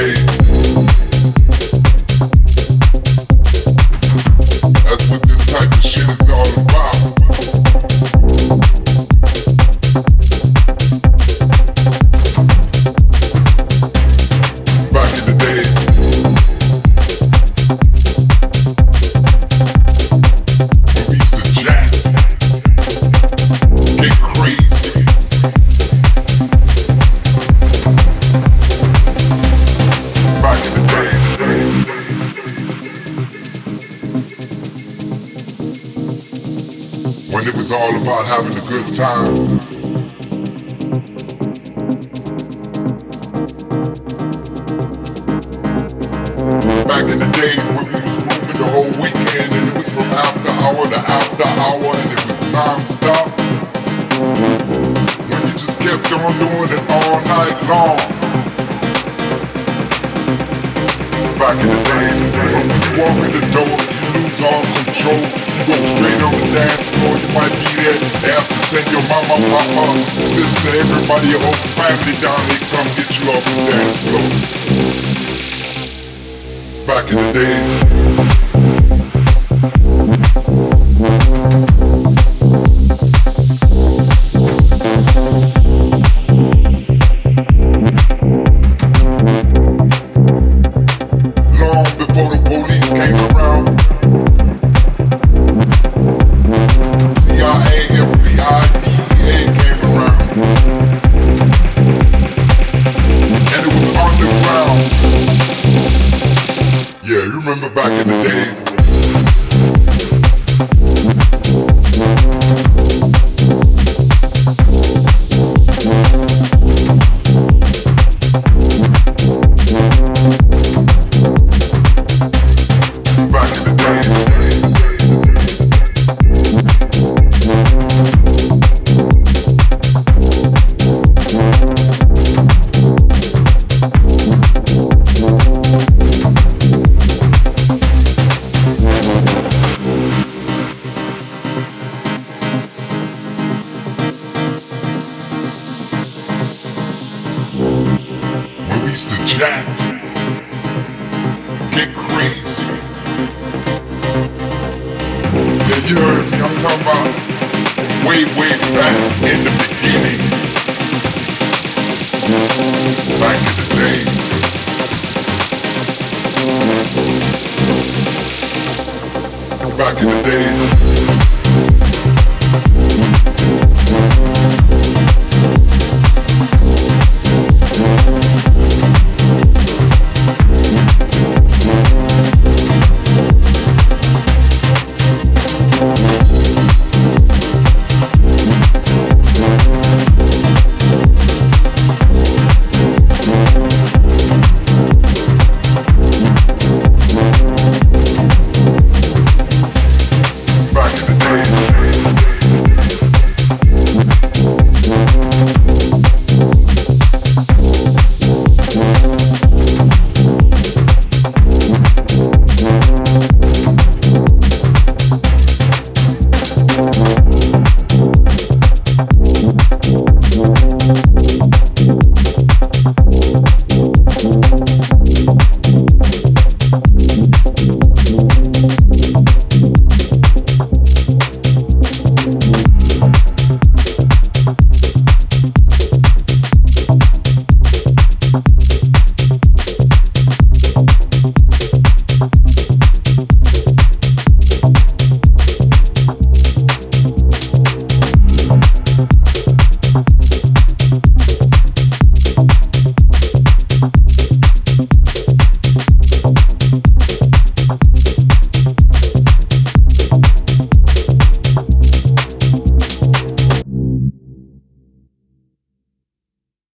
Hey. About having a good time. Back in the days when we was grooving the whole weekend and it was from after hour to after hour and it was non-stop. When you just kept on doing it all night long. Back in the days, when you walk in the door, you lose all control. You go straight on the dance floor, you might be there after send your mama, papa, sister, everybody, your whole family down, they come get you off the dance floor. Back in the Long To jack, get crazy. Yeah, you heard me. I'm talking about way, way back in the beginning. Back in the day. Back in the days.